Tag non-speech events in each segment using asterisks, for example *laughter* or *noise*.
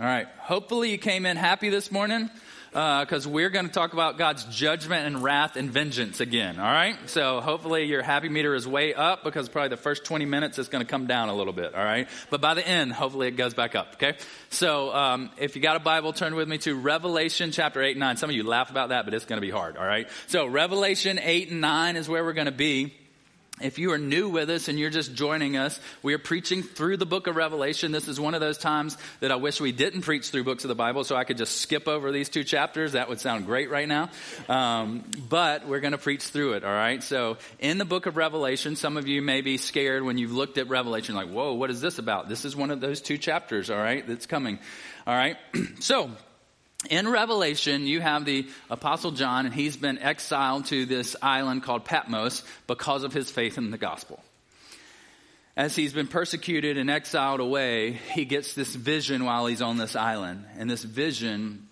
All right. Hopefully you came in happy this morning because uh, we're going to talk about God's judgment and wrath and vengeance again. All right. So hopefully your happy meter is way up because probably the first 20 minutes is going to come down a little bit. All right. But by the end, hopefully it goes back up. Okay. So um, if you got a Bible, turn with me to Revelation chapter 8 and 9. Some of you laugh about that, but it's going to be hard. All right. So Revelation 8 and 9 is where we're going to be. If you are new with us and you're just joining us, we are preaching through the book of Revelation. This is one of those times that I wish we didn't preach through books of the Bible so I could just skip over these two chapters. That would sound great right now. Um, but we're going to preach through it, all right? So in the book of Revelation, some of you may be scared when you've looked at Revelation, like, whoa, what is this about? This is one of those two chapters, all right, that's coming, all right? *clears throat* so in Revelation, you have the Apostle John, and he's been exiled to this island called Patmos because of his faith in the gospel. As he's been persecuted and exiled away, he gets this vision while he's on this island. And this vision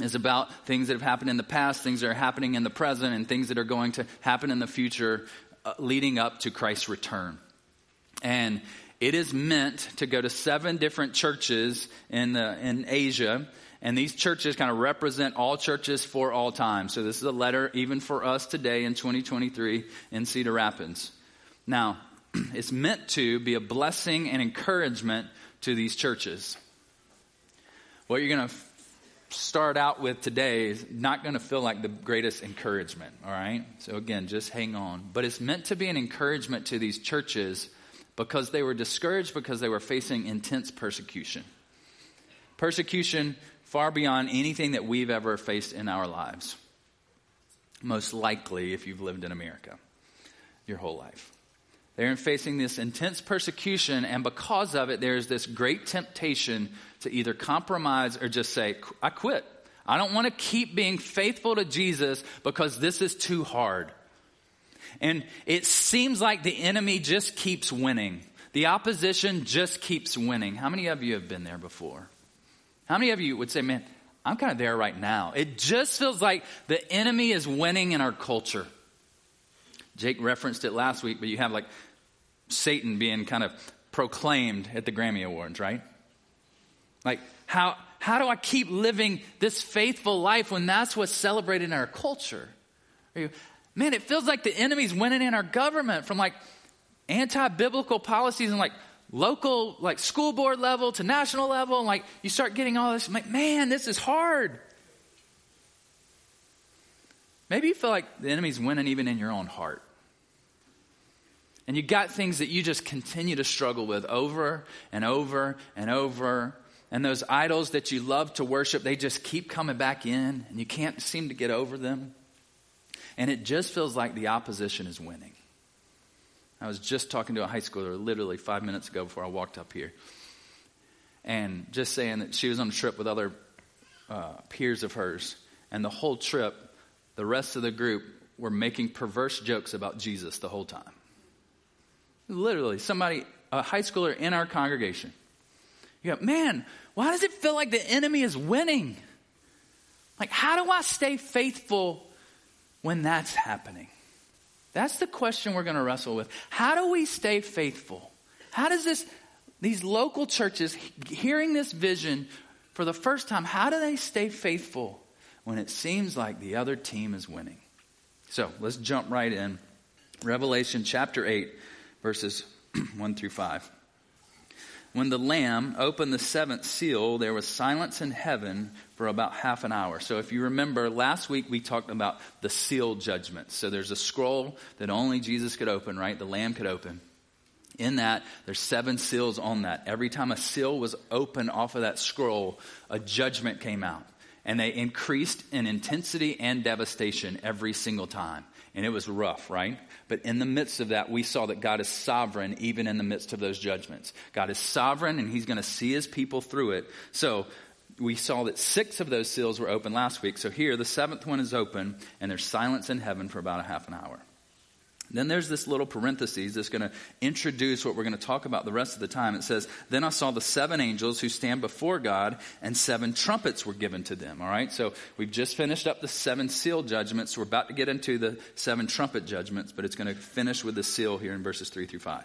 is about things that have happened in the past, things that are happening in the present, and things that are going to happen in the future uh, leading up to Christ's return. And it is meant to go to seven different churches in, the, in Asia and these churches kind of represent all churches for all time. So this is a letter even for us today in 2023 in Cedar Rapids. Now, *clears throat* it's meant to be a blessing and encouragement to these churches. What you're going to start out with today is not going to feel like the greatest encouragement, all right? So again, just hang on. But it's meant to be an encouragement to these churches because they were discouraged because they were facing intense persecution. Persecution far beyond anything that we've ever faced in our lives. Most likely, if you've lived in America your whole life. They're facing this intense persecution, and because of it, there's this great temptation to either compromise or just say, I quit. I don't want to keep being faithful to Jesus because this is too hard. And it seems like the enemy just keeps winning. The opposition just keeps winning. How many of you have been there before? How many of you would say, man, I'm kind of there right now? It just feels like the enemy is winning in our culture. Jake referenced it last week, but you have like Satan being kind of proclaimed at the Grammy Awards, right? Like, how, how do I keep living this faithful life when that's what's celebrated in our culture? You, man, it feels like the enemy's winning in our government from like anti biblical policies and like local, like school board level to national level, and like you start getting all this, I'm like, man, this is hard. Maybe you feel like the enemy's winning even in your own heart. And you got things that you just continue to struggle with over and over and over. And those idols that you love to worship, they just keep coming back in, and you can't seem to get over them. And it just feels like the opposition is winning. I was just talking to a high schooler literally five minutes ago before I walked up here. And just saying that she was on a trip with other uh, peers of hers. And the whole trip, the rest of the group were making perverse jokes about Jesus the whole time. Literally, somebody, a high schooler in our congregation. You go, man, why does it feel like the enemy is winning? Like, how do I stay faithful when that's happening? That's the question we're going to wrestle with. How do we stay faithful? How does this, these local churches hearing this vision for the first time, how do they stay faithful when it seems like the other team is winning? So let's jump right in. Revelation chapter 8, verses *clears throat* 1 through 5. When the Lamb opened the seventh seal, there was silence in heaven for about half an hour. So if you remember, last week we talked about the seal judgment. So there's a scroll that only Jesus could open, right? The Lamb could open. In that, there's seven seals on that. Every time a seal was opened off of that scroll, a judgment came out. And they increased in intensity and devastation every single time and it was rough, right? But in the midst of that, we saw that God is sovereign even in the midst of those judgments. God is sovereign and he's going to see his people through it. So we saw that six of those seals were open last week. So here, the seventh one is open and there's silence in heaven for about a half an hour. Then there's this little parenthesis that's going to introduce what we're going to talk about the rest of the time. It says, Then I saw the seven angels who stand before God, and seven trumpets were given to them. All right, so we've just finished up the seven seal judgments. We're about to get into the seven trumpet judgments, but it's going to finish with the seal here in verses 3 through 5.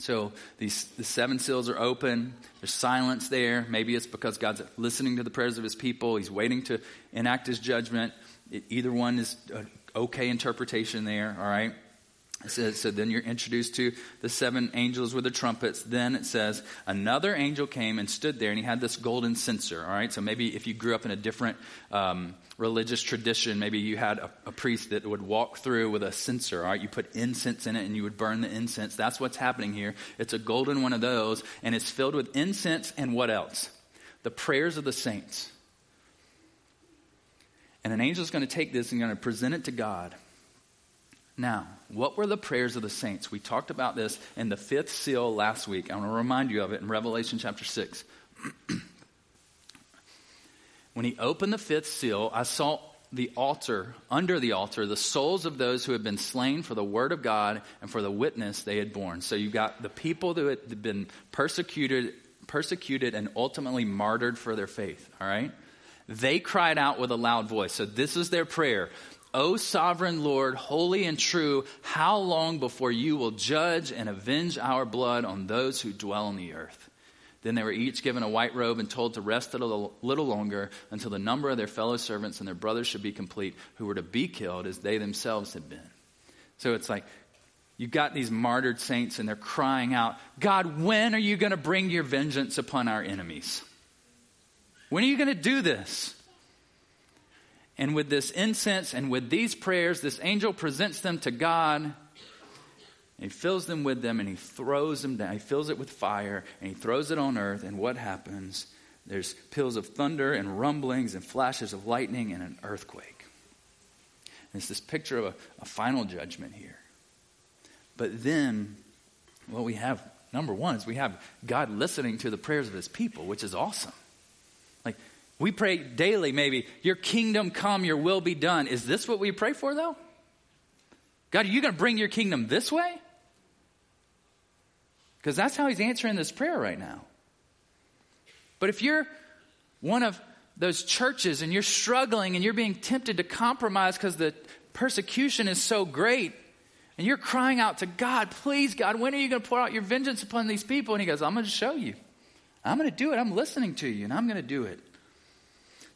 So these the seven seals are open. There's silence there. Maybe it's because God's listening to the prayers of His people. He's waiting to enact His judgment. It, either one is an okay interpretation there. All right. It says, so then you're introduced to the seven angels with the trumpets. Then it says, another angel came and stood there, and he had this golden censer. All right, so maybe if you grew up in a different um, religious tradition, maybe you had a, a, priest that would walk through with a censer. All right, you put incense in it, and you would burn the incense. That's what's happening here. It's a golden one of those, and it's filled with incense and what else? The prayers of the saints. And an angel is going to take this and going to present it to God. Now, what were the prayers of the saints? We talked about this in the fifth seal last week. I want to remind you of it in Revelation chapter 6. *clears throat* when he opened the fifth seal, I saw the altar, under the altar, the souls of those who had been slain for the word of God and for the witness they had borne. So you've got the people who had been persecuted, persecuted and ultimately martyred for their faith, all right? They cried out with a loud voice. So this is their prayer. O sovereign Lord, holy and true, how long before you will judge and avenge our blood on those who dwell on the earth? Then they were each given a white robe and told to rest a little, little longer until the number of their fellow servants and their brothers should be complete, who were to be killed as they themselves had been. So it's like you've got these martyred saints and they're crying out, God, when are you going to bring your vengeance upon our enemies? When are you going to do this? And with this incense and with these prayers, this angel presents them to God. He fills them with them and he throws them down. He fills it with fire and he throws it on earth. And what happens? There's peals of thunder and rumblings and flashes of lightning and an earthquake. And it's this picture of a, a final judgment here. But then, what we have, number one, is we have God listening to the prayers of his people, which is awesome. We pray daily, maybe, your kingdom come, your will be done. Is this what we pray for, though? God, are you going to bring your kingdom this way? Because that's how he's answering this prayer right now. But if you're one of those churches and you're struggling and you're being tempted to compromise because the persecution is so great, and you're crying out to God, please, God, when are you going to pour out your vengeance upon these people? And he goes, I'm going to show you. I'm going to do it. I'm listening to you, and I'm going to do it.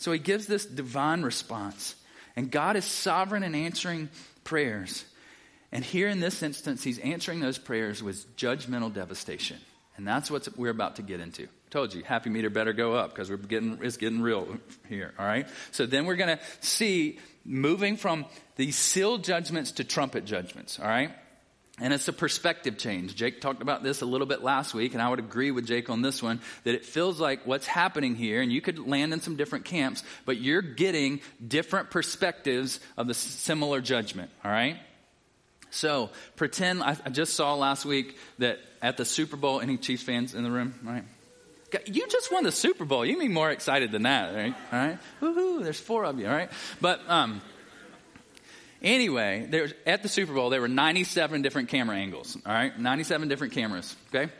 So he gives this divine response. And God is sovereign in answering prayers. And here in this instance, he's answering those prayers with judgmental devastation. And that's what we're about to get into. Told you, happy meter better go up because we're getting it's getting real here. All right. So then we're going to see moving from these sealed judgments to trumpet judgments. All right. And it's a perspective change. Jake talked about this a little bit last week, and I would agree with Jake on this one that it feels like what's happening here, and you could land in some different camps, but you're getting different perspectives of the similar judgment, all right? So pretend, I, just saw last week that at the Super Bowl, any Chiefs fans in the room, right? You just won the Super Bowl. You can be more excited than that, right? All right? Woohoo, there's four of you, all right? But, um, Anyway, there, at the Super Bowl, there were 97 different camera angles, all right? 97 different cameras, okay?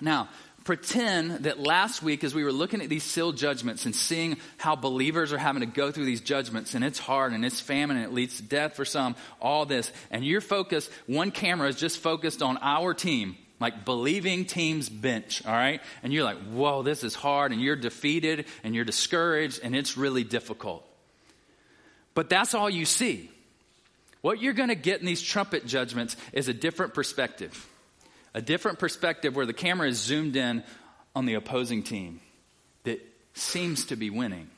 Now, pretend that last week, as we were looking at these sealed judgments and seeing how believers are having to go through these judgments, and it's hard and it's famine and it leads to death for some, all this, and your focus, one camera is just focused on our team, like believing team's bench, all right? And you're like, whoa, this is hard, and you're defeated and you're discouraged, and it's really difficult. But that's all you see. What you're going to get in these trumpet judgments is a different perspective. A different perspective where the camera is zoomed in on the opposing team that seems to be winning.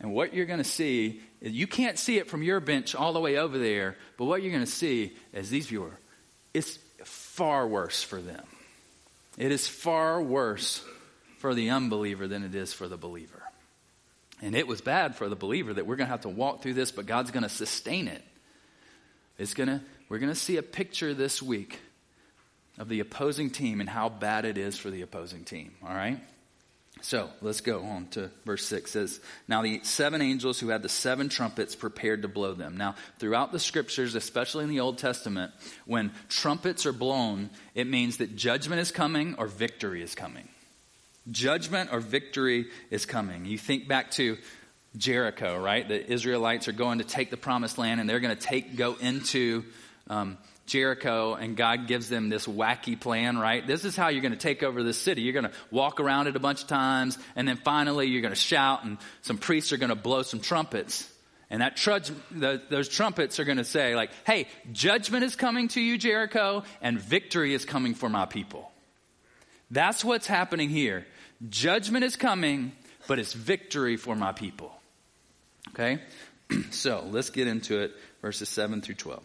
And what you're going to see, you can't see it from your bench all the way over there, but what you're going to see is these viewers, it's far worse for them. It is far worse for the unbeliever than it is for the believer. And it was bad for the believer that we're going to have to walk through this, but God's going to sustain it going to, we're going to see a picture this week of the opposing team and how bad it is for the opposing team, all right? So let's go on to verse 6. It says, Now the seven angels who had the seven trumpets prepared to blow them. Now, throughout the scriptures, especially in the Old Testament, when trumpets are blown, it means that judgment is coming or victory is coming. Judgment or victory is coming. You think back to Jericho, right? The Israelites are going to take the promised land and they're going to take, go into um, Jericho and God gives them this wacky plan, right? This is how you're going to take over this city. You're going to walk around it a bunch of times and then finally you're going to shout and some priests are going to blow some trumpets. And that trudge, the, those trumpets are going to say like, hey, judgment is coming to you, Jericho, and victory is coming for my people. That's what's happening here. Judgment is coming, but it's victory for my people. Okay? *clears throat* so let's get into it, verses 7 through 12.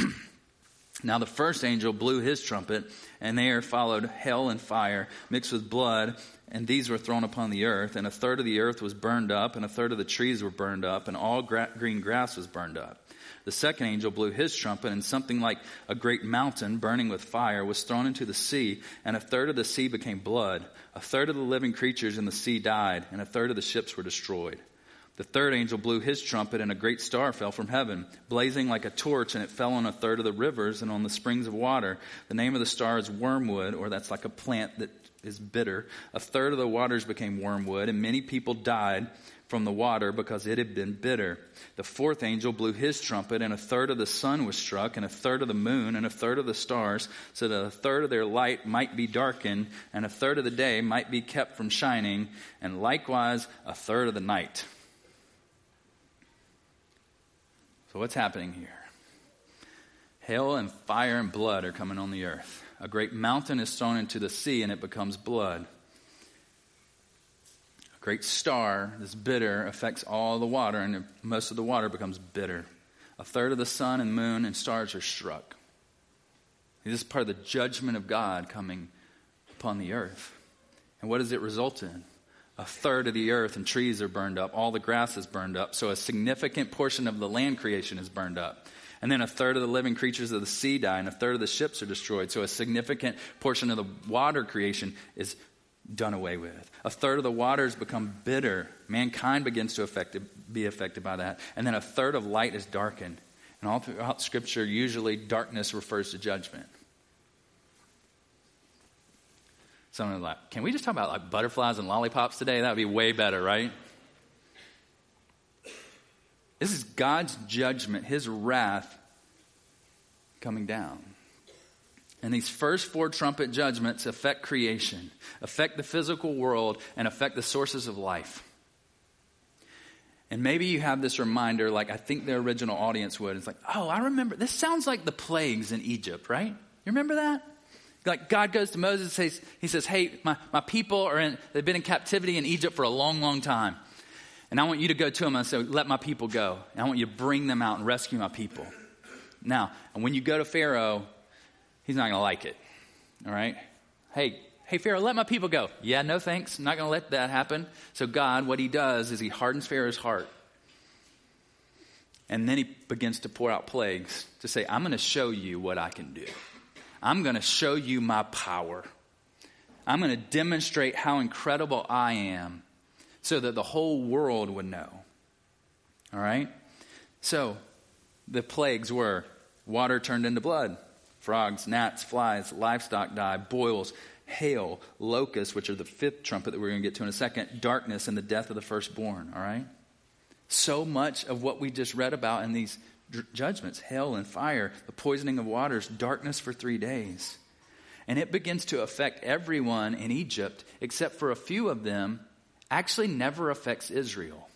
*clears throat* now the first angel blew his trumpet, and there followed hell and fire mixed with blood, and these were thrown upon the earth, and a third of the earth was burned up, and a third of the trees were burned up, and all gra- green grass was burned up. The second angel blew his trumpet, and something like a great mountain burning with fire was thrown into the sea, and a third of the sea became blood. A third of the living creatures in the sea died, and a third of the ships were destroyed. The third angel blew his trumpet, and a great star fell from heaven, blazing like a torch, and it fell on a third of the rivers and on the springs of water. The name of the star is wormwood, or that's like a plant that is bitter. A third of the waters became wormwood, and many people died from the water because it had been bitter. The fourth angel blew his trumpet, and a third of the sun was struck, and a third of the moon, and a third of the stars, so that a third of their light might be darkened, and a third of the day might be kept from shining, and likewise a third of the night. So, what's happening here? Hail and fire and blood are coming on the earth. A great mountain is thrown into the sea, and it becomes blood A great star that's bitter affects all the water, and most of the water becomes bitter. A third of the sun and moon and stars are struck. This is part of the judgment of God coming upon the earth. And what does it result in? A third of the earth and trees are burned up. All the grass is burned up. So a significant portion of the land creation is burned up. And then a third of the living creatures of the sea die, and a third of the ships are destroyed. So a significant portion of the water creation is done away with. A third of the waters become bitter. Mankind begins to be affected by that. And then a third of light is darkened. And all throughout Scripture, usually darkness refers to judgment. Someone like, can we just talk about like butterflies and lollipops today? That would be way better, right? This is God's judgment, His wrath coming down. And these first four trumpet judgments affect creation, affect the physical world, and affect the sources of life. And maybe you have this reminder, like I think the original audience would. It's like, oh, I remember. This sounds like the plagues in Egypt, right? You remember that? Like God goes to Moses, and says, he says, hey, my, my people are in, they've been in captivity in Egypt for a long, long time. And I want you to go to them and say, let my people go. And I want you to bring them out and rescue my people. Now, and when you go to Pharaoh, he's not going to like it. All right? Hey, hey, Pharaoh, let my people go. Yeah, no thanks. I'm not going to let that happen. So, God, what he does is he hardens Pharaoh's heart. And then he begins to pour out plagues to say, I'm going to show you what I can do. I'm going to show you my power. I'm going to demonstrate how incredible I am so that the whole world would know. All right? So, the plagues were water turned into blood, frogs, gnats, flies, livestock die, boils, hail, locusts, which are the fifth trumpet that we're going to get to in a second, darkness, and the death of the firstborn. All right? So much of what we just read about in these judgments hell and fire, the poisoning of waters, darkness for three days. And it begins to affect everyone in Egypt, except for a few of them, actually never affects Israel.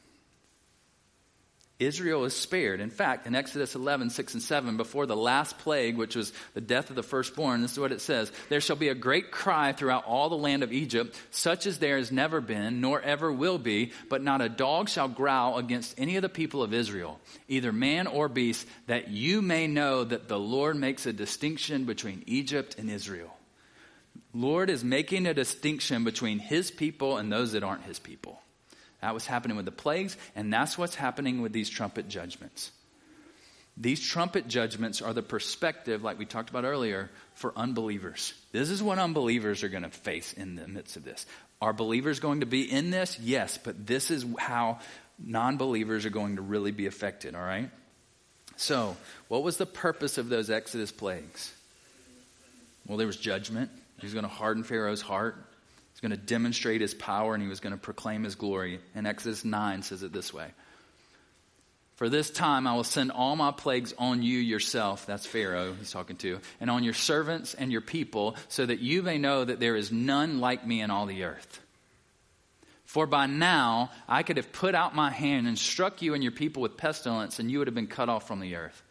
Israel is spared. In fact, in Exodus 11, 6 and 7, before the last plague, which was the death of the firstborn, this is what it says There shall be a great cry throughout all the land of Egypt, such as there has never been, nor ever will be, but not a dog shall growl against any of the people of Israel, either man or beast, that you may know that the Lord makes a distinction between Egypt and Israel. Lord is making a distinction between his people and those that aren't his people. That was happening with the plagues, and that's what's happening with these trumpet judgments. These trumpet judgments are the perspective, like we talked about earlier, for unbelievers. This is what unbelievers are going to face in the midst of this. Are believers going to be in this? Yes, but this is how non believers are going to really be affected, all right? So, what was the purpose of those Exodus plagues? Well, there was judgment. He was going to harden Pharaoh's heart. Going to demonstrate his power and he was going to proclaim his glory. And Exodus 9 says it this way For this time I will send all my plagues on you yourself. That's Pharaoh he's talking to. And on your servants and your people, so that you may know that there is none like me in all the earth. For by now I could have put out my hand and struck you and your people with pestilence, and you would have been cut off from the earth.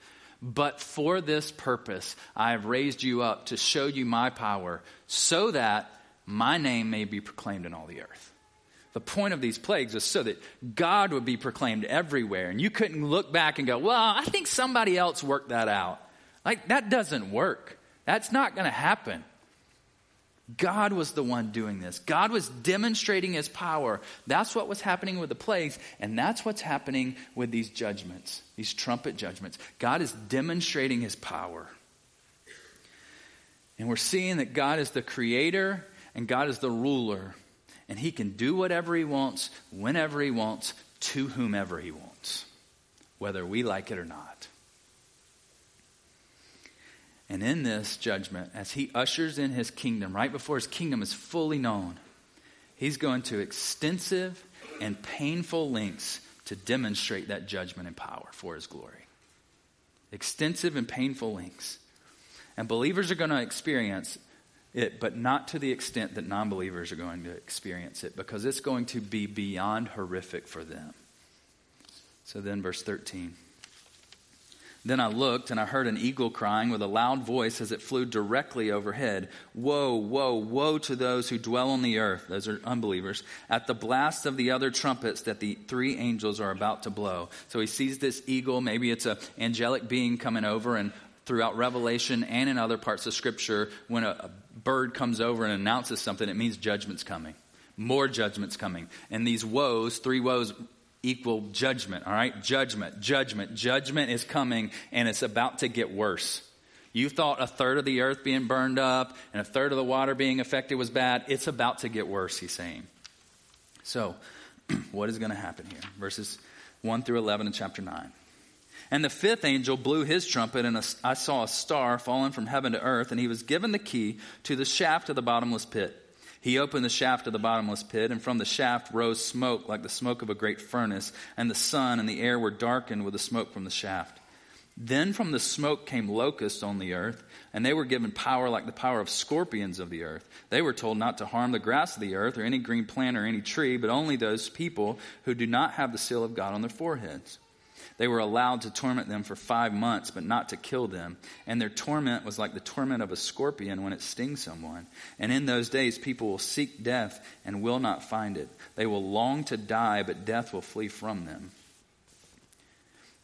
But for this purpose I have raised you up to show you my power, so that my name may be proclaimed in all the earth. The point of these plagues was so that God would be proclaimed everywhere. And you couldn't look back and go, well, I think somebody else worked that out. Like, that doesn't work. That's not going to happen. God was the one doing this. God was demonstrating his power. That's what was happening with the plagues, and that's what's happening with these judgments, these trumpet judgments. God is demonstrating his power. And we're seeing that God is the creator and God is the ruler, and he can do whatever he wants, whenever he wants, to whomever he wants, whether we like it or not. And in this judgment, as he ushers in his kingdom, right before his kingdom is fully known, he's going to extensive and painful lengths to demonstrate that judgment and power for his glory. Extensive and painful lengths. And believers are going to experience it, but not to the extent that non believers are going to experience it, because it's going to be beyond horrific for them. So then, verse 13. Then I looked, and I heard an eagle crying with a loud voice as it flew directly overhead Woe, woe, woe to those who dwell on the earth, those are unbelievers, at the blast of the other trumpets that the three angels are about to blow. So he sees this eagle, maybe it's an angelic being coming over, and throughout Revelation and in other parts of Scripture, when a, a bird comes over and announces something, it means judgment's coming. More judgment's coming. And these woes, three woes, equal judgment, all right? Judgment, judgment, judgment is coming and it's about to get worse. You thought a third of the earth being burned up and a third of the water being affected was bad. It's about to get worse, he's saying. So, *clears throat* what is going to happen here? Verses 1 through 11 in chapter 9. And the fifth angel blew his trumpet, and I saw a star falling from heaven to earth, and he was given the key to the shaft of the bottomless pit. He opened the shaft of the bottomless pit, and from the shaft rose smoke like the smoke of a great furnace, and the sun and the air were darkened with the smoke from the shaft. Then from the smoke came locusts on the earth, and they were given power like the power of scorpions of the earth. They were told not to harm the grass of the earth, or any green plant, or any tree, but only those people who do not have the seal of God on their foreheads. They were allowed to torment them for five months, but not to kill them. And their torment was like the torment of a scorpion when it stings someone. And in those days, people will seek death and will not find it. They will long to die, but death will flee from them.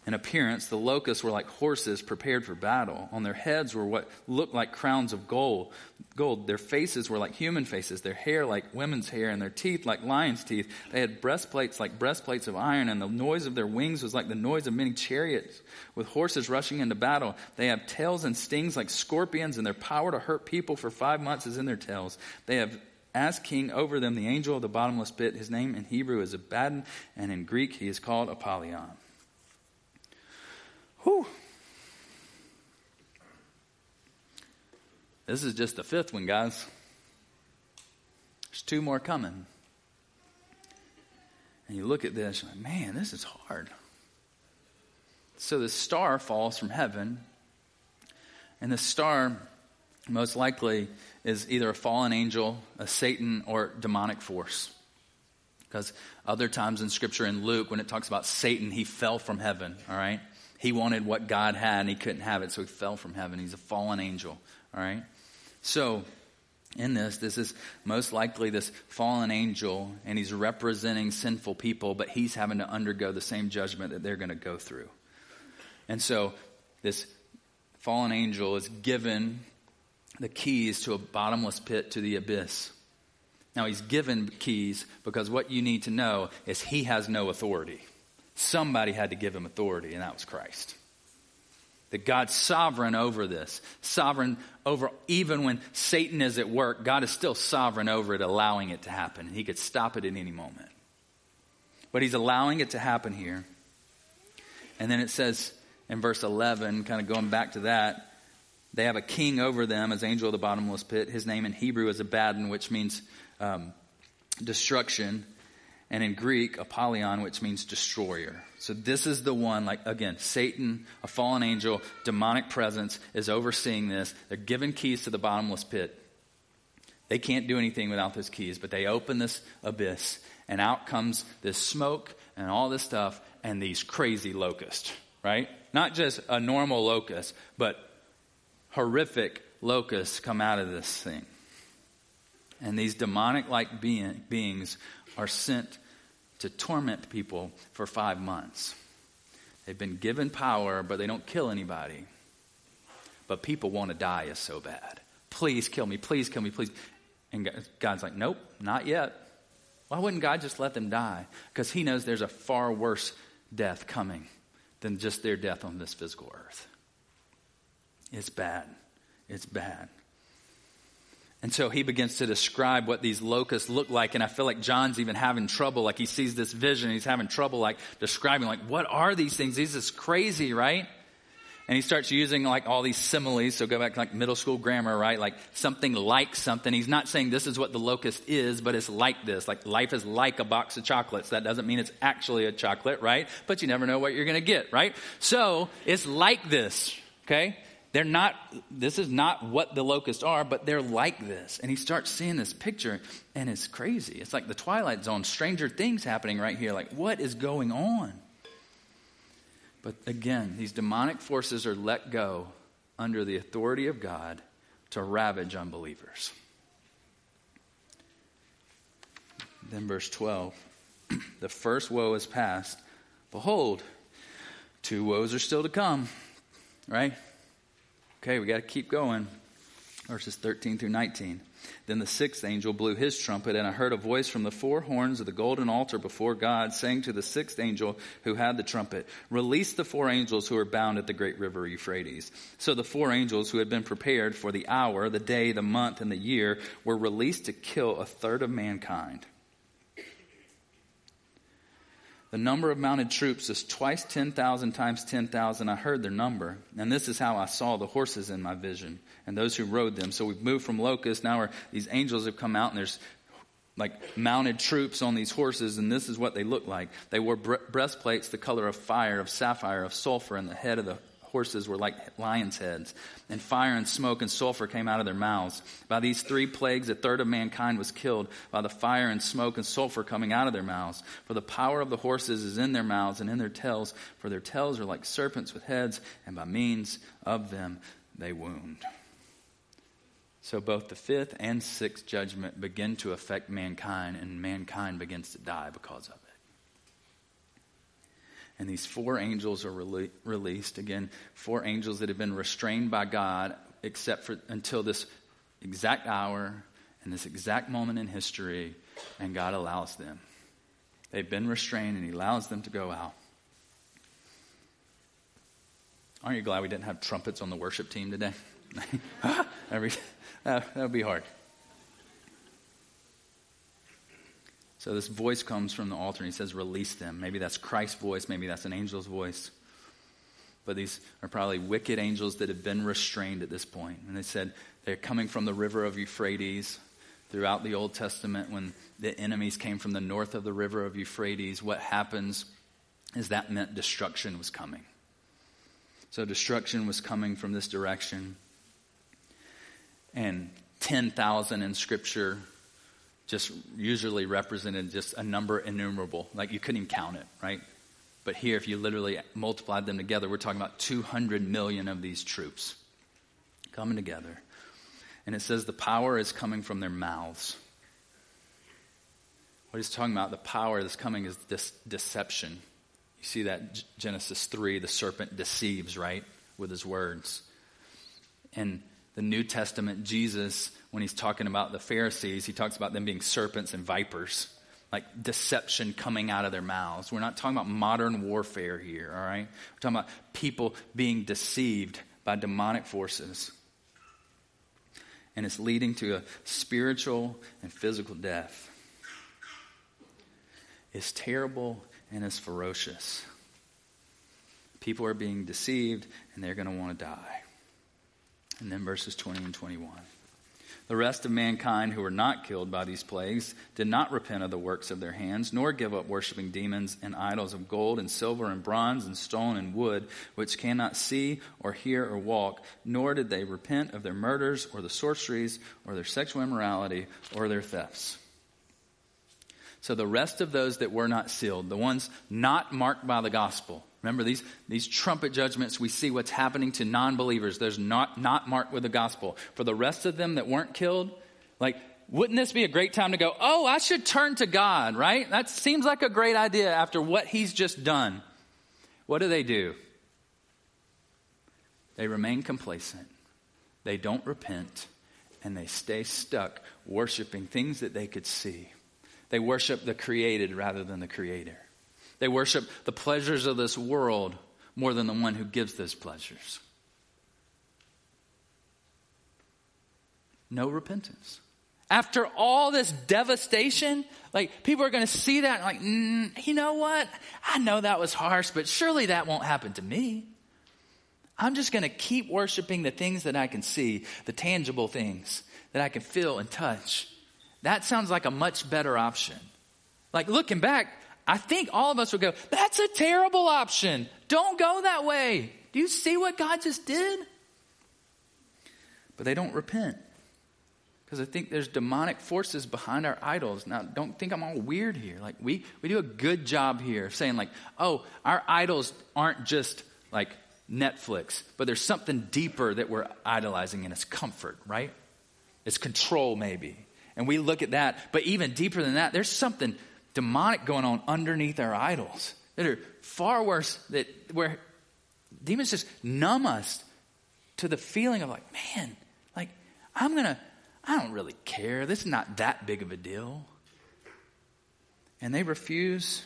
In appearance, the locusts were like horses prepared for battle. On their heads were what looked like crowns of gold. Gold. Their faces were like human faces, their hair like women's hair, and their teeth like lions' teeth. They had breastplates like breastplates of iron, and the noise of their wings was like the noise of many chariots with horses rushing into battle. They have tails and stings like scorpions, and their power to hurt people for five months is in their tails. They have as king over them the angel of the bottomless pit. His name in Hebrew is Abaddon, and in Greek he is called Apollyon. Whew. This is just the fifth one, guys. There's two more coming. And you look at this, like, man, this is hard. So the star falls from heaven, and the star most likely is either a fallen angel, a Satan, or demonic force. Because other times in Scripture, in Luke, when it talks about Satan, he fell from heaven, all right? He wanted what God had and he couldn't have it, so he fell from heaven. He's a fallen angel. All right? So, in this, this is most likely this fallen angel, and he's representing sinful people, but he's having to undergo the same judgment that they're going to go through. And so, this fallen angel is given the keys to a bottomless pit to the abyss. Now, he's given keys because what you need to know is he has no authority. Somebody had to give him authority, and that was Christ. That God's sovereign over this, sovereign over even when Satan is at work, God is still sovereign over it, allowing it to happen. He could stop it at any moment. But He's allowing it to happen here. And then it says in verse 11, kind of going back to that, they have a king over them as angel of the bottomless pit. His name in Hebrew is Abaddon, which means um, destruction and in Greek, Apollyon, which means destroyer. So this is the one, like, again, Satan, a fallen angel, demonic presence, is overseeing this. They're given keys to the bottomless pit. They can't do anything without those keys, but they open this abyss, and out comes this smoke and all this stuff, and these crazy locusts, right? Not just a normal locust, but horrific locusts come out of this thing. And these demonic like being, beings are sent to torment people for five months. They've been given power, but they don't kill anybody. But people want to die is so bad. Please kill me, please kill me, please. And God's like, nope, not yet. Why wouldn't God just let them die? Because He knows there's a far worse death coming than just their death on this physical earth. It's bad. It's bad. And so he begins to describe what these locusts look like. And I feel like John's even having trouble. Like he sees this vision. He's having trouble like describing like, what are these things? This is crazy, right? And he starts using like all these similes. So go back to like middle school grammar, right? Like something like something. He's not saying this is what the locust is, but it's like this. Like life is like a box of chocolates. That doesn't mean it's actually a chocolate, right? But you never know what you're going to get, right? So it's like this, okay? They're not, this is not what the locusts are, but they're like this. And he starts seeing this picture, and it's crazy. It's like the Twilight Zone, stranger things happening right here. Like, what is going on? But again, these demonic forces are let go under the authority of God to ravage unbelievers. Then, verse 12 *clears throat* the first woe is past. Behold, two woes are still to come, right? Okay, we got to keep going. Verses 13 through 19. Then the sixth angel blew his trumpet, and I heard a voice from the four horns of the golden altar before God, saying to the sixth angel who had the trumpet, Release the four angels who are bound at the great river Euphrates. So the four angels who had been prepared for the hour, the day, the month, and the year were released to kill a third of mankind. The number of mounted troops is twice 10,000 times 10,000. I heard their number. And this is how I saw the horses in my vision and those who rode them. So we've moved from locusts. Now these angels have come out and there's like mounted troops on these horses. And this is what they look like. They wore breastplates the color of fire, of sapphire, of sulfur, and the head of the horses were like lions' heads, and fire and smoke and sulfur came out of their mouths. By these three plagues, a third of mankind was killed by the fire and smoke and sulfur coming out of their mouths. For the power of the horses is in their mouths and in their tails, for their tails are like serpents with heads, and by means of them they wound. So both the fifth and sixth judgment begin to affect mankind, and mankind begins to die because of it. And these four angels are rele- released. Again, four angels that have been restrained by God, except for until this exact hour and this exact moment in history, and God allows them. They've been restrained, and He allows them to go out. Aren't you glad we didn't have trumpets on the worship team today? *laughs* *laughs* That would be hard. So this voice comes from the altar and he says, Release them. Maybe that's Christ's voice, maybe that's an angel's voice. But these are probably wicked angels that have been restrained at this point. And they said they're coming from the river of Euphrates. Throughout the Old Testament, when the enemies came from the north of the river of Euphrates, what happens is that meant destruction was coming. So destruction was coming from this direction. And 10,000 in Scripture just usually represented just a number innumerable. Like you couldn't even count it, right? But here, if you literally multiplied them together, we're talking about 200 million of these troops coming together. And it says the power is coming from their mouths. What he's talking about, the power that's coming is this deception. You see that Genesis 3, the serpent deceives, right, with his words. And the New Testament, Jesus, when he's talking about the Pharisees, he talks about them being serpents and vipers. like deception coming out of their mouths. We're not talking about modern warfare here, all right? We're talking about people being deceived by demonic forces. And it's leading to a spiritual and physical death. It's terrible and it's ferocious. People are being deceived and they're going to want to die. And then verses 20 and 21. The rest of mankind who were not killed by these plagues did not repent of the works of their hands, nor give up worshiping demons and idols of gold and silver and bronze and stone and wood, which cannot see or hear or walk, nor did they repent of their murders or the sorceries or their sexual immorality or their thefts. So the rest of those that were not sealed, the ones not marked by the gospel, Remember these, these trumpet judgments, we see what's happening to non believers. There's not, not marked with the gospel. For the rest of them that weren't killed, like, wouldn't this be a great time to go, oh, I should turn to God, right? That seems like a great idea after what he's just done. What do they do? They remain complacent, they don't repent, and they stay stuck worshiping things that they could see. They worship the created rather than the creator. They worship the pleasures of this world more than the one who gives those pleasures. No repentance. After all this devastation, like people are going to see that like, mm, you know what? I know that was harsh, but surely that won't happen to me. I'm just going to keep worshiping the things that I can see, the tangible things that I can feel and touch. That sounds like a much better option. Like looking back, I think all of us would go, that's a terrible option. Don't go that way. Do you see what God just did? But they don't repent because I think there's demonic forces behind our idols. Now, don't think I'm all weird here. Like, we, we do a good job here of saying, like, oh, our idols aren't just like Netflix, but there's something deeper that we're idolizing, and it's comfort, right? It's control, maybe. And we look at that, but even deeper than that, there's something demonic going on underneath our idols that are far worse that where demons just numb us to the feeling of like man like i'm gonna i don't really care. This is not that big of a deal. And they refuse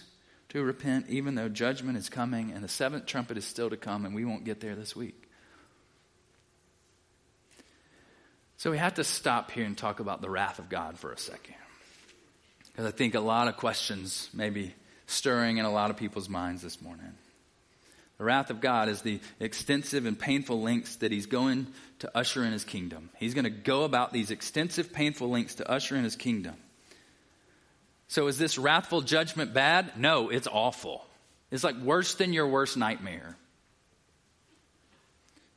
to repent even though judgment is coming and the seventh trumpet is still to come and we won't get there this week. So we have to stop here and talk about the wrath of god for a second because I think a lot of questions may be stirring in a lot of people's minds this morning. The wrath of God is the extensive and painful lengths that He's going to usher in His kingdom. He's going to go about these extensive, painful lengths to usher in His kingdom. So, is this wrathful judgment bad? No, it's awful. It's like worse than your worst nightmare.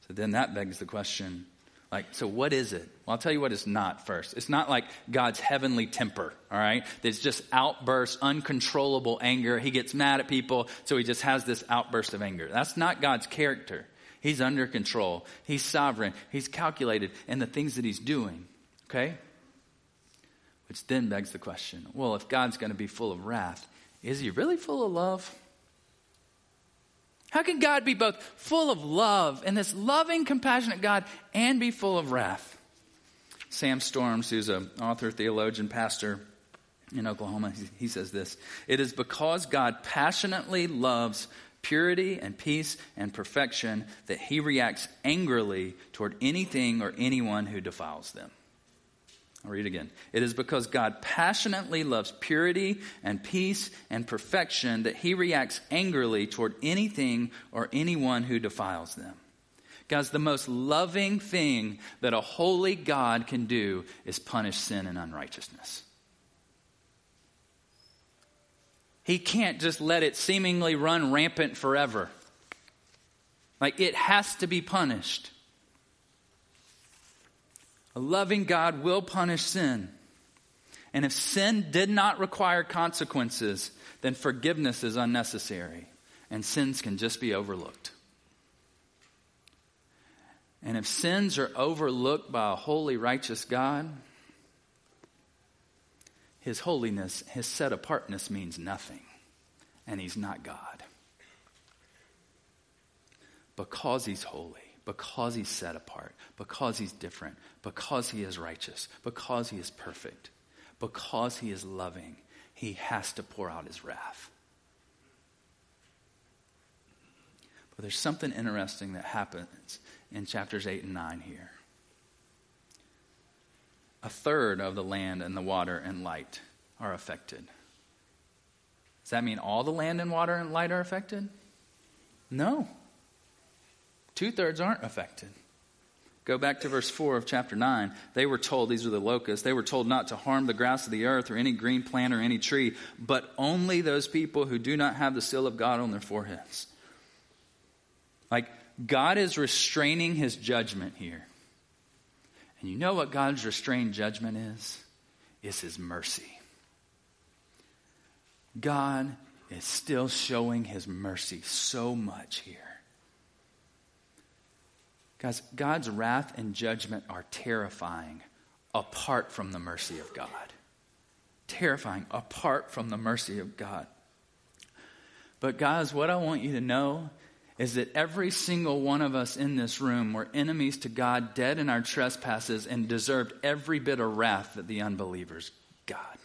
So, then that begs the question like, so what is it? Well, I'll tell you what it's not first. It's not like God's heavenly temper, all right? It's just outbursts, uncontrollable anger. He gets mad at people, so he just has this outburst of anger. That's not God's character. He's under control. He's sovereign. He's calculated in the things that he's doing, okay? Which then begs the question well, if God's going to be full of wrath, is he really full of love? How can God be both full of love and this loving, compassionate God and be full of wrath? Sam Storms, who's an author, theologian, pastor in Oklahoma, he says this It is because God passionately loves purity and peace and perfection that he reacts angrily toward anything or anyone who defiles them. I'll read again. It is because God passionately loves purity and peace and perfection that he reacts angrily toward anything or anyone who defiles them. Guys, the most loving thing that a holy God can do is punish sin and unrighteousness. He can't just let it seemingly run rampant forever. Like it has to be punished. A loving God will punish sin. And if sin did not require consequences, then forgiveness is unnecessary and sins can just be overlooked. And if sins are overlooked by a holy, righteous God, his holiness, his set apartness means nothing. And he's not God. Because he's holy because he's set apart, because he's different, because he is righteous, because he is perfect, because he is loving. he has to pour out his wrath. But there's something interesting that happens in chapters 8 and 9 here. A third of the land and the water and light are affected. Does that mean all the land and water and light are affected? No. Two thirds aren't affected. Go back to verse 4 of chapter 9. They were told, these are the locusts, they were told not to harm the grass of the earth or any green plant or any tree, but only those people who do not have the seal of God on their foreheads. Like, God is restraining his judgment here. And you know what God's restrained judgment is? It's his mercy. God is still showing his mercy so much here. Guys, God's wrath and judgment are terrifying apart from the mercy of God. Terrifying apart from the mercy of God. But, guys, what I want you to know is that every single one of us in this room were enemies to God, dead in our trespasses, and deserved every bit of wrath that the unbelievers got.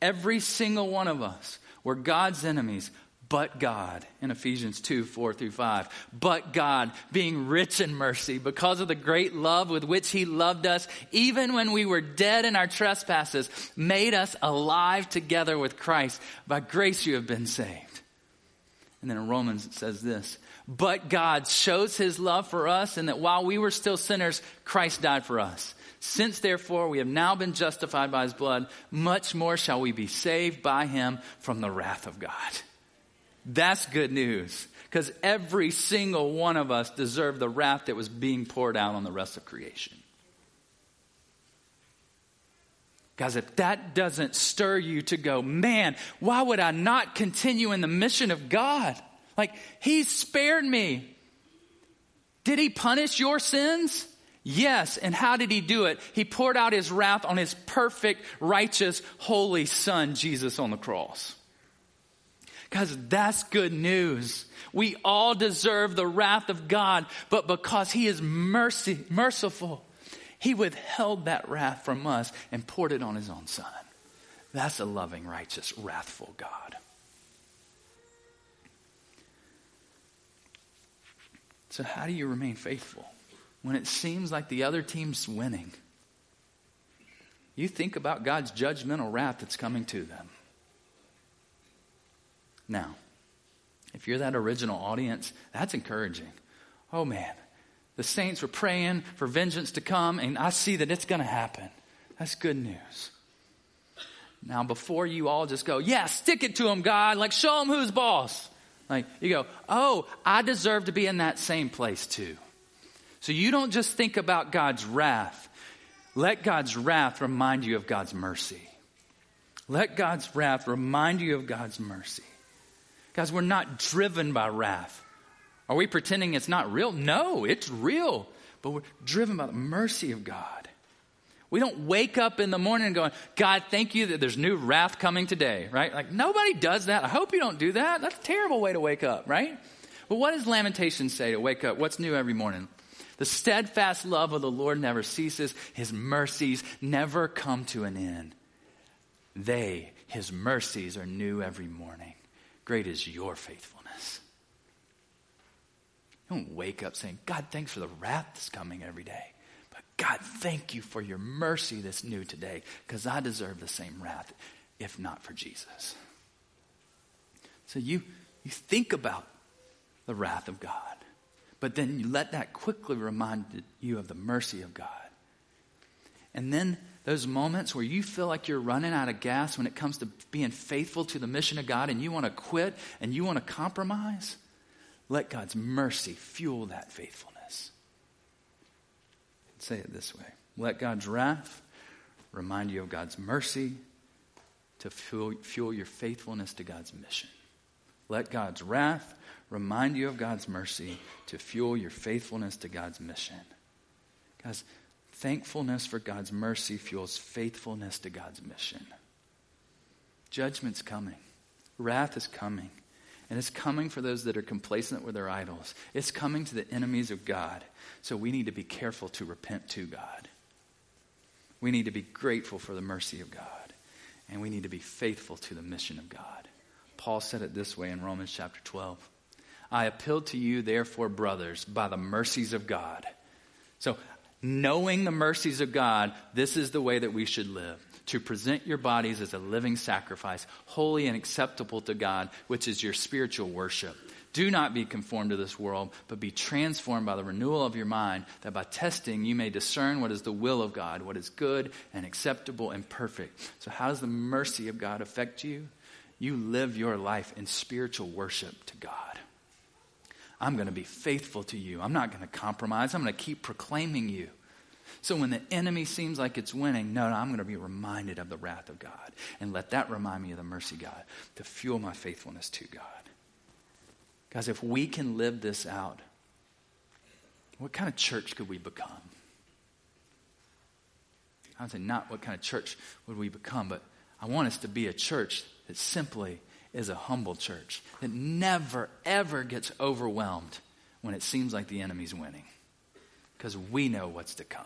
Every single one of us were God's enemies, but God in Ephesians 2 4 through 5. But God, being rich in mercy, because of the great love with which He loved us, even when we were dead in our trespasses, made us alive together with Christ. By grace you have been saved. And then in Romans it says this But God shows His love for us, and that while we were still sinners, Christ died for us. Since therefore we have now been justified by His blood, much more shall we be saved by Him from the wrath of God. That's good news because every single one of us deserved the wrath that was being poured out on the rest of creation. Guys, if that doesn't stir you to go, man, why would I not continue in the mission of God? Like, He spared me. Did He punish your sins? Yes. And how did He do it? He poured out His wrath on His perfect, righteous, holy Son, Jesus, on the cross. Because that's good news. We all deserve the wrath of God, but because He is mercy, merciful, He withheld that wrath from us and poured it on His own Son. That's a loving, righteous, wrathful God. So, how do you remain faithful when it seems like the other team's winning? You think about God's judgmental wrath that's coming to them. Now, if you're that original audience, that's encouraging. Oh man, the saints were praying for vengeance to come, and I see that it's going to happen. That's good news. Now, before you all just go, yeah, stick it to him, God, like show him who's boss. Like, you go, oh, I deserve to be in that same place too. So you don't just think about God's wrath. Let God's wrath remind you of God's mercy. Let God's wrath remind you of God's mercy. Guys, we're not driven by wrath. Are we pretending it's not real? No, it's real. But we're driven by the mercy of God. We don't wake up in the morning going, God, thank you that there's new wrath coming today, right? Like nobody does that. I hope you don't do that. That's a terrible way to wake up, right? But what does Lamentations say to wake up? What's new every morning? The steadfast love of the Lord never ceases. His mercies never come to an end. They, his mercies, are new every morning. Great is your faithfulness. You don't wake up saying, God, thanks for the wrath that's coming every day. But God, thank you for your mercy that's new today because I deserve the same wrath if not for Jesus. So you, you think about the wrath of God, but then you let that quickly remind you of the mercy of God. And then those moments where you feel like you're running out of gas when it comes to being faithful to the mission of God and you want to quit and you want to compromise, let God's mercy fuel that faithfulness. Say it this way let God's wrath remind you of God's mercy to fuel, fuel your faithfulness to God's mission. Let God's wrath remind you of God's mercy to fuel your faithfulness to God's mission. Guys, Thankfulness for God's mercy fuels faithfulness to God's mission. Judgment's coming, wrath is coming. And it's coming for those that are complacent with their idols. It's coming to the enemies of God. So we need to be careful to repent to God. We need to be grateful for the mercy of God. And we need to be faithful to the mission of God. Paul said it this way in Romans chapter 12. I appeal to you, therefore, brothers, by the mercies of God. So, knowing the mercies of God, this is the way that we should live to present your bodies as a living sacrifice, holy and acceptable to God, which is your spiritual worship. Do not be conformed to this world, but be transformed by the renewal of your mind, that by testing you may discern what is the will of God, what is good and acceptable and perfect. So, how does the mercy of God affect you? You live your life in spiritual worship to God. I'm going to be faithful to you. I'm not going to compromise. I'm going to keep proclaiming you. So when the enemy seems like it's winning, no, no, I'm going to be reminded of the wrath of God. And let that remind me of the mercy God to fuel my faithfulness to God. Guys, if we can live this out, what kind of church could we become? I would say not what kind of church would we become, but I want us to be a church that simply is a humble church that never, ever gets overwhelmed when it seems like the enemy's winning because we know what's to come.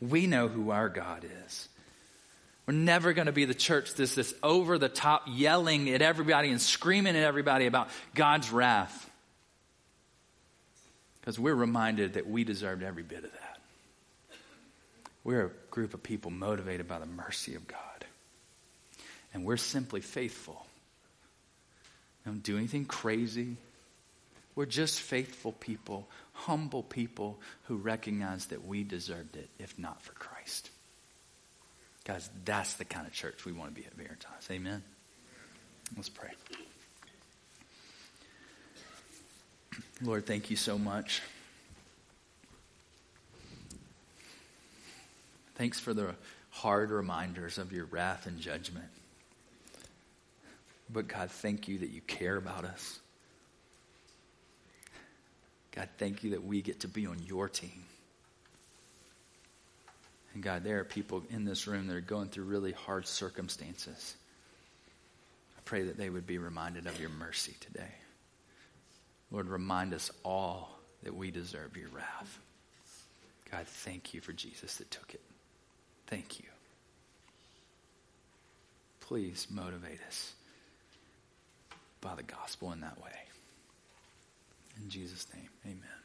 We know who our God is. We're never going to be the church that's this over the top yelling at everybody and screaming at everybody about God's wrath. Because we're reminded that we deserved every bit of that. We're a group of people motivated by the mercy of God. And we're simply faithful. Don't do anything crazy. We're just faithful people, humble people who recognize that we deserved it if not for Christ. Guys, that's the kind of church we want to be at Veritas. Amen? Let's pray. Lord, thank you so much. Thanks for the hard reminders of your wrath and judgment. But God, thank you that you care about us. God, thank you that we get to be on your team. And God, there are people in this room that are going through really hard circumstances. I pray that they would be reminded of your mercy today. Lord, remind us all that we deserve your wrath. God, thank you for Jesus that took it. Thank you. Please motivate us by the gospel in that way. In Jesus' name, amen.